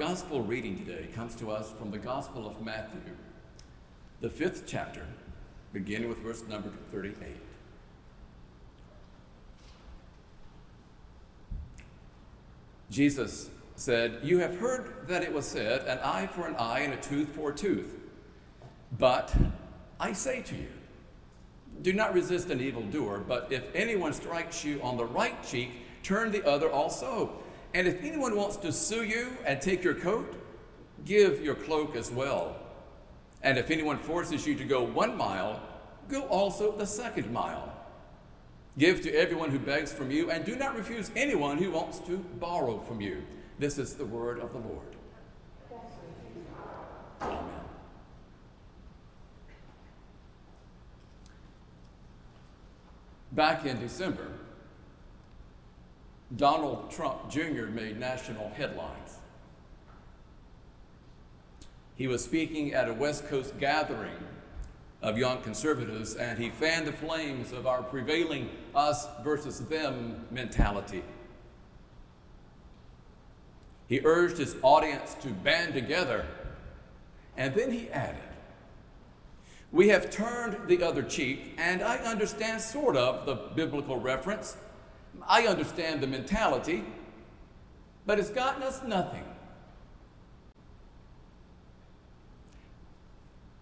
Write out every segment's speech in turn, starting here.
Gospel reading today comes to us from the Gospel of Matthew, the fifth chapter, beginning with verse number 38. Jesus said, You have heard that it was said, an eye for an eye and a tooth for a tooth. But I say to you, do not resist an evildoer, but if anyone strikes you on the right cheek, turn the other also. And if anyone wants to sue you and take your coat, give your cloak as well. And if anyone forces you to go one mile, go also the second mile. Give to everyone who begs from you, and do not refuse anyone who wants to borrow from you. This is the word of the Lord. Amen. Back in December, Donald Trump Jr. made national headlines. He was speaking at a West Coast gathering of young conservatives, and he fanned the flames of our prevailing us versus them mentality. He urged his audience to band together, and then he added, We have turned the other cheek, and I understand sort of the biblical reference. I understand the mentality, but it's gotten us nothing.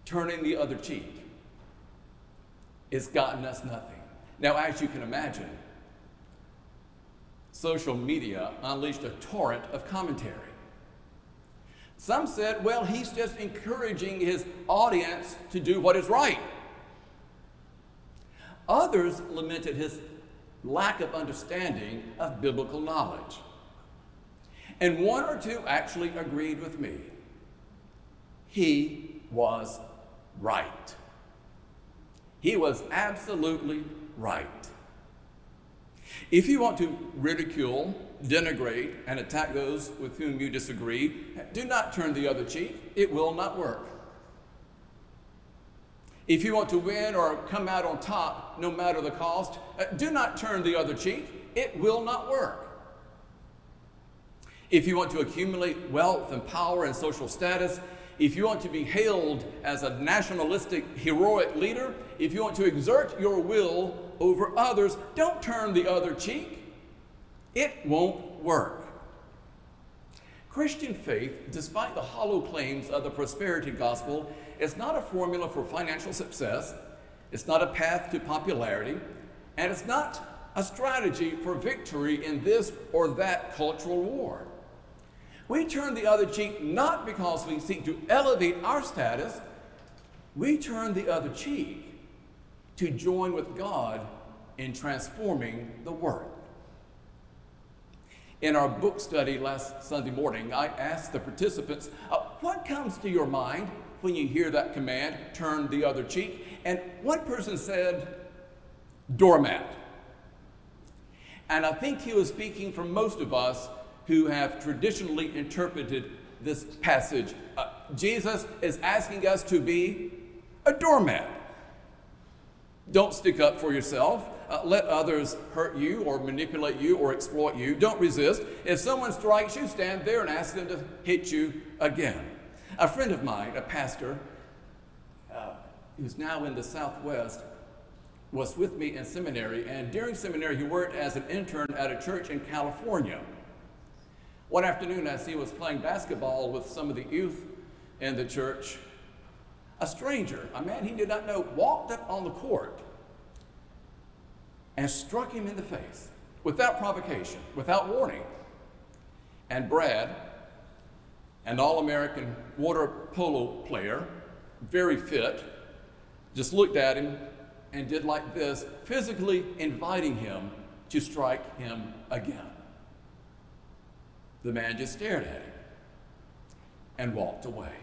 Turning the other cheek, it's gotten us nothing. Now, as you can imagine, social media unleashed a torrent of commentary. Some said, well, he's just encouraging his audience to do what is right. Others lamented his lack of understanding of biblical knowledge. And one or two actually agreed with me. He was right. He was absolutely right. If you want to ridicule, denigrate, and attack those with whom you disagree, do not turn the other cheek. It will not work. If you want to win or come out on top, no matter the cost, uh, do not turn the other cheek. It will not work. If you want to accumulate wealth and power and social status, if you want to be hailed as a nationalistic, heroic leader, if you want to exert your will over others, don't turn the other cheek. It won't work. Christian faith, despite the hollow claims of the prosperity gospel, is not a formula for financial success, it's not a path to popularity, and it's not a strategy for victory in this or that cultural war. We turn the other cheek not because we seek to elevate our status, we turn the other cheek to join with God in transforming the world. In our book study last Sunday morning, I asked the participants, uh, What comes to your mind when you hear that command, turn the other cheek? And one person said, doormat. And I think he was speaking for most of us who have traditionally interpreted this passage. Uh, Jesus is asking us to be a doormat. Don't stick up for yourself. Uh, let others hurt you or manipulate you or exploit you. Don't resist. If someone strikes you, stand there and ask them to hit you again. A friend of mine, a pastor, uh, who's now in the Southwest, was with me in seminary, and during seminary, he worked as an intern at a church in California. One afternoon, as he was playing basketball with some of the youth in the church, a stranger, a man he did not know, walked up on the court and struck him in the face without provocation, without warning. And Brad, an All American water polo player, very fit, just looked at him and did like this, physically inviting him to strike him again. The man just stared at him. and walked away.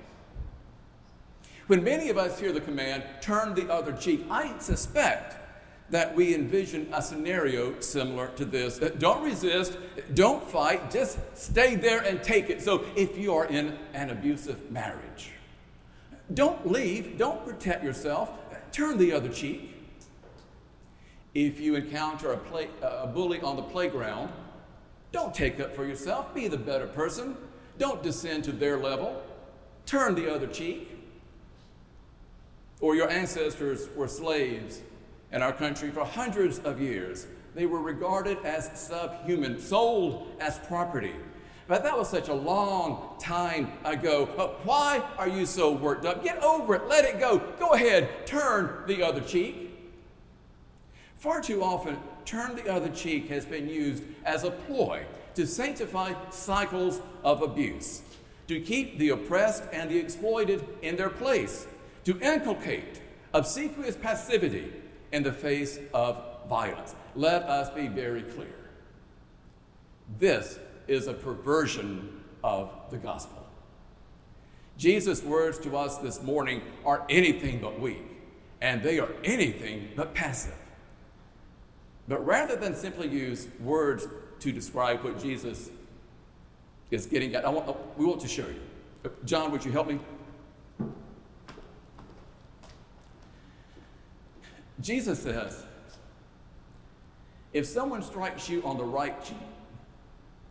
When many of us hear the command, turn the other cheek, I suspect that we envision a scenario similar to this. Uh, don't resist, don't fight, just stay there and take it. So if you are in an abusive marriage, don't leave, don't protect yourself, turn the other cheek. If you encounter a, play, a bully on the playground, don't take up for yourself, be the better person. Don't descend to their level, turn the other cheek. Or your ancestors were slaves in our country for hundreds of years. They were regarded as subhuman, sold as property. But that was such a long time ago. But why are you so worked up? Get over it. Let it go. Go ahead. Turn the other cheek. Far too often, turn the other cheek has been used as a ploy to sanctify cycles of abuse, to keep the oppressed and the exploited in their place, to inculcate obsequious passivity in the face of violence. Let us be very clear. This is a perversion of the gospel. Jesus' words to us this morning are anything but weak, and they are anything but passive. But rather than simply use words to describe what Jesus is getting at, I want, we want to show you. John, would you help me? Jesus says, if someone strikes you on the right cheek,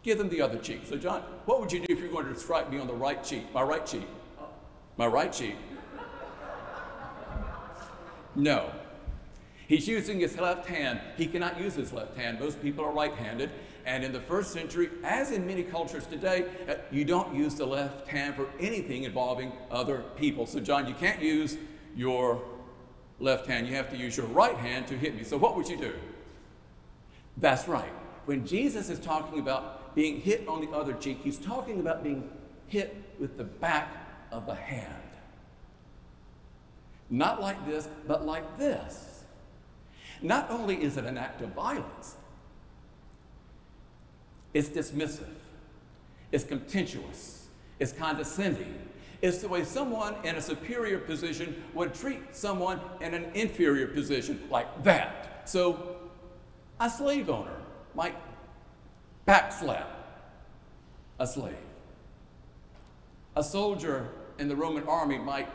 give them the other cheek. So, John, what would you do if you're going to strike me on the right cheek? My right cheek. My right cheek. No. He's using his left hand. He cannot use his left hand. Most people are right handed. And in the first century, as in many cultures today, uh, you don't use the left hand for anything involving other people. So, John, you can't use your left hand. You have to use your right hand to hit me. So, what would you do? That's right. When Jesus is talking about being hit on the other cheek, he's talking about being hit with the back of the hand. Not like this, but like this. Not only is it an act of violence, it's dismissive, it's contemptuous, it's condescending, it's the way someone in a superior position would treat someone in an inferior position, like that. So, a slave owner might backslap a slave. A soldier in the Roman army might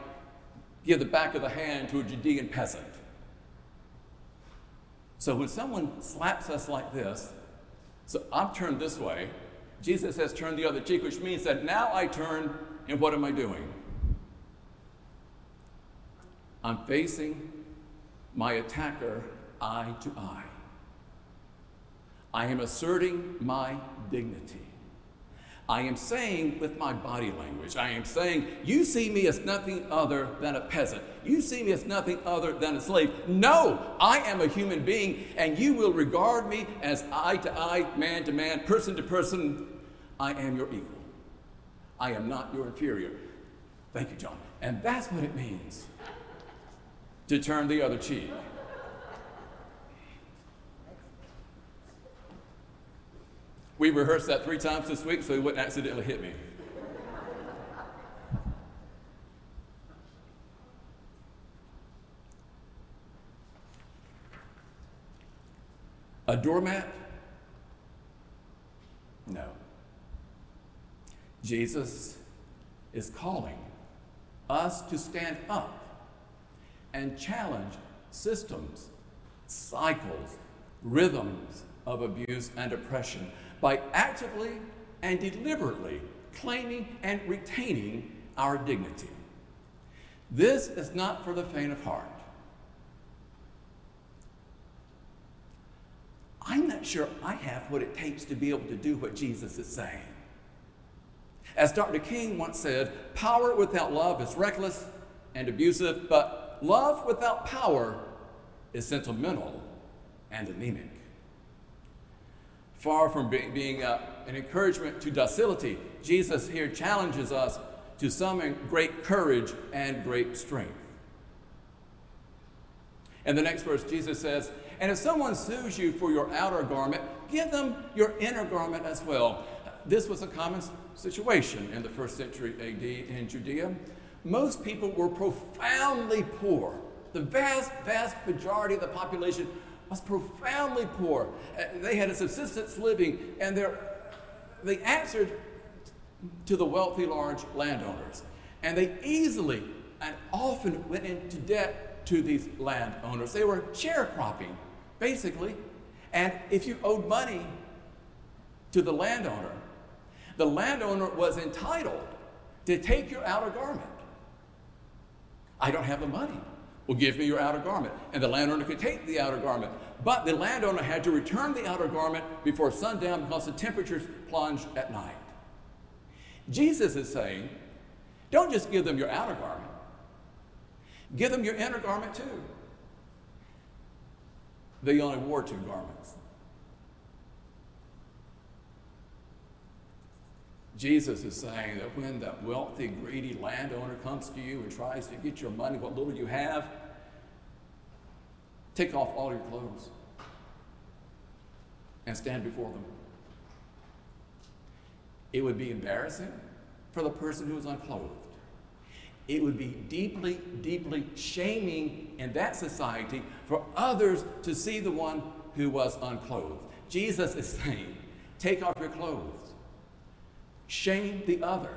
give the back of the hand to a Judean peasant. So when someone slaps us like this, so I'm turned this way, Jesus has turned the other cheek, which means that now I turn and what am I doing? I'm facing my attacker eye to eye. I am asserting my dignity. I am saying with my body language, I am saying, you see me as nothing other than a peasant. You see me as nothing other than a slave. No, I am a human being, and you will regard me as eye to eye, man to man, person to person. I am your equal. I am not your inferior. Thank you, John. And that's what it means to turn the other cheek. We rehearsed that three times this week so he wouldn't accidentally hit me. A doormat? No. Jesus is calling us to stand up and challenge systems, cycles, rhythms of abuse and oppression by actively and deliberately claiming and retaining our dignity. This is not for the faint of heart. I'm not sure I have what it takes to be able to do what Jesus is saying. As Dr. King once said, power without love is reckless and abusive, but love without power is sentimental and anemic. Far from being, being uh, an encouragement to docility, Jesus here challenges us to summon great courage and great strength. In the next verse, Jesus says, And if someone sues you for your outer garment, give them your inner garment as well. This was a common situation in the first century AD in Judea. Most people were profoundly poor. The vast, vast majority of the population was profoundly poor. Uh, they had a subsistence living, and they answered to the wealthy large landowners. And they easily and often went into debt to these landowners. They were sharecropping, basically. And if you owed money to the landowner, the landowner was entitled to take your outer garment. I don't have the money. Well, give me your outer garment. And the landowner could take the outer garment. But the landowner had to return the outer garment before sundown because the temperatures plunged at night. Jesus is saying, don't just give them your outer garment, give them your inner garment too. They only wore two garments. Jesus is saying that when that wealthy, greedy landowner comes to you and tries to get your money, what little you have, take off all your clothes and stand before them. It would be embarrassing for the person who is unclothed. It would be deeply, deeply shaming in that society for others to see the one who was unclothed. Jesus is saying, take off your clothes, shame the other,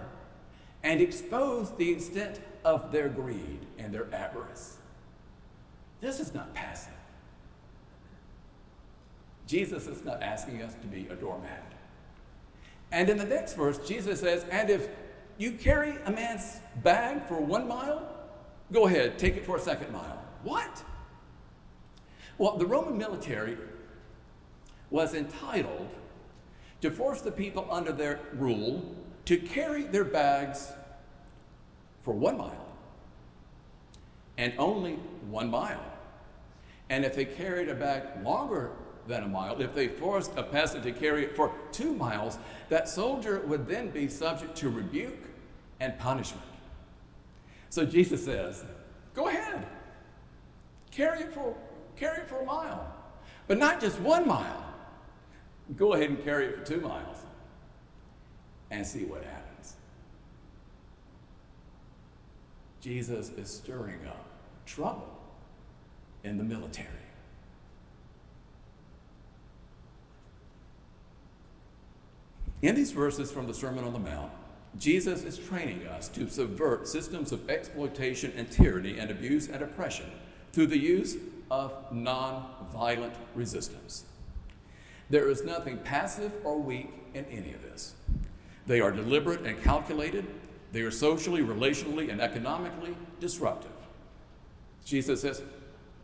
and expose the extent of their greed and their avarice. This is not passive. Jesus is not asking us to be a doormat. And in the next verse, Jesus says, And if you carry a man's bag for one mile, go ahead, take it for a second mile. What? Well, the Roman military was entitled to force the people under their rule to carry their bags for one mile and only one mile. And if they carried a bag longer than a mile. If they forced a peasant to carry it for two miles, that soldier would then be subject to rebuke and punishment. So Jesus says, Go ahead, carry it for, carry it for a mile, but not just one mile. Go ahead and carry it for two miles and see what happens. Jesus is stirring up trouble in the military. In these verses from the Sermon on the Mount, Jesus is training us to subvert systems of exploitation and tyranny and abuse and oppression through the use of non-violent resistance. There is nothing passive or weak in any of this. They are deliberate and calculated. They are socially, relationally, and economically disruptive. Jesus says,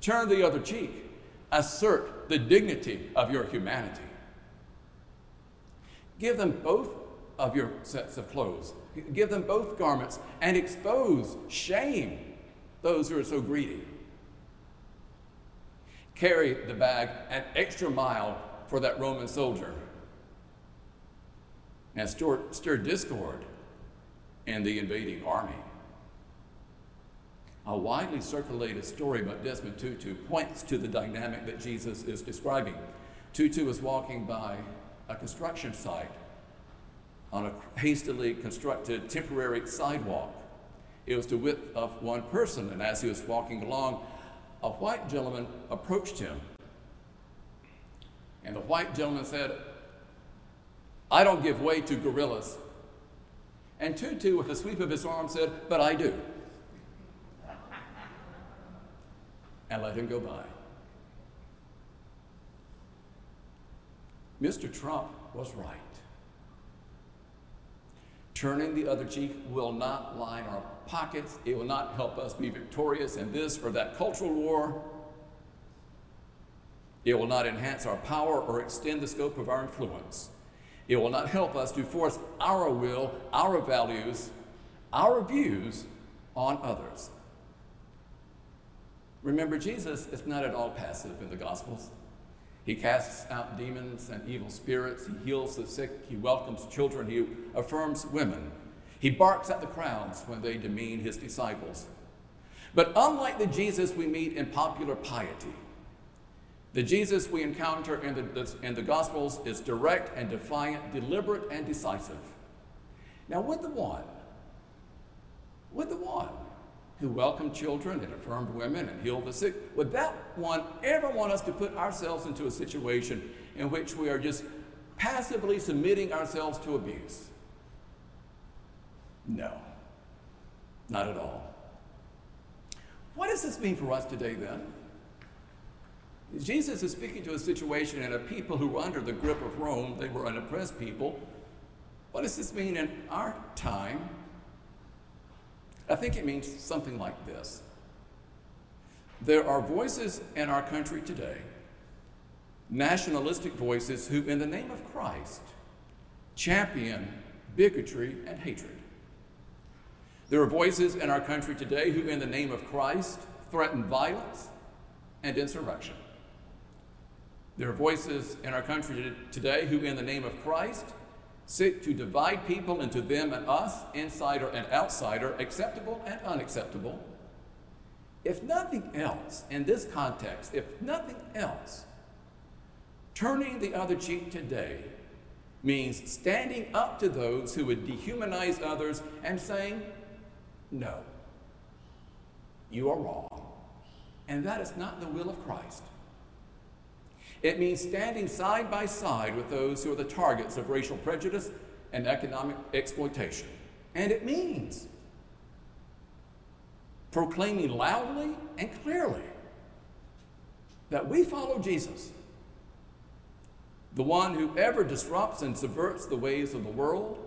turn the other cheek, assert the dignity of your humanity. Give them both of your sets of clothes. Give them both garments and expose, shame those who are so greedy. Carry the bag an extra mile for that Roman soldier and stir, stir discord in the invading army. A widely circulated story about Desmond Tutu points to the dynamic that Jesus is describing. Tutu was walking by a construction site on a hastily constructed temporary sidewalk. It was the width of one person, and as he was walking along, a white gentleman approached him. And the white gentleman said, I don't give way to gorillas. And Tutu, with a sweep of his arm, said, But I do. And let him go by. Mr. Trump was right. Turning the other cheek will not line our pockets. It will not help us be victorious in this or that cultural war. It will not enhance our power or extend the scope of our influence. It will not help us to force our will, our values, our views on others. Remember, Jesus is not at all passive in the Gospels. He casts out demons and evil spirits. He heals the sick. He welcomes children. He affirms women. He barks at the crowds when they demean his disciples. But unlike the Jesus we meet in popular piety, the Jesus we encounter in the, in the Gospels is direct and defiant, deliberate and decisive. Now, would the one, would the one who welcomed children and affirmed women and healed the sick, would that one ever want us to put ourselves into a situation in which we are just passively submitting ourselves to abuse? No, not at all. What does this mean for us today then? Jesus is speaking to a situation and a people who were under the grip of Rome. They were an oppressed people. What does this mean in our time? I think it means something like this There are voices in our country today, nationalistic voices, who, in the name of Christ, champion bigotry and hatred. There are voices in our country today who, in the name of Christ, threaten violence and insurrection. There are voices in our country today who, in the name of Christ, seek to divide people into them and us, insider and outsider, acceptable and unacceptable. If nothing else, in this context, if nothing else, turning the other cheek today means standing up to those who would dehumanize others and saying, no, you are wrong. And that is not the will of Christ. It means standing side by side with those who are the targets of racial prejudice and economic exploitation. And it means proclaiming loudly and clearly that we follow Jesus, the one who ever disrupts and subverts the ways of the world,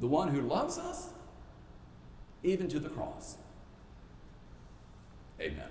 the one who loves us even to the cross. Amen.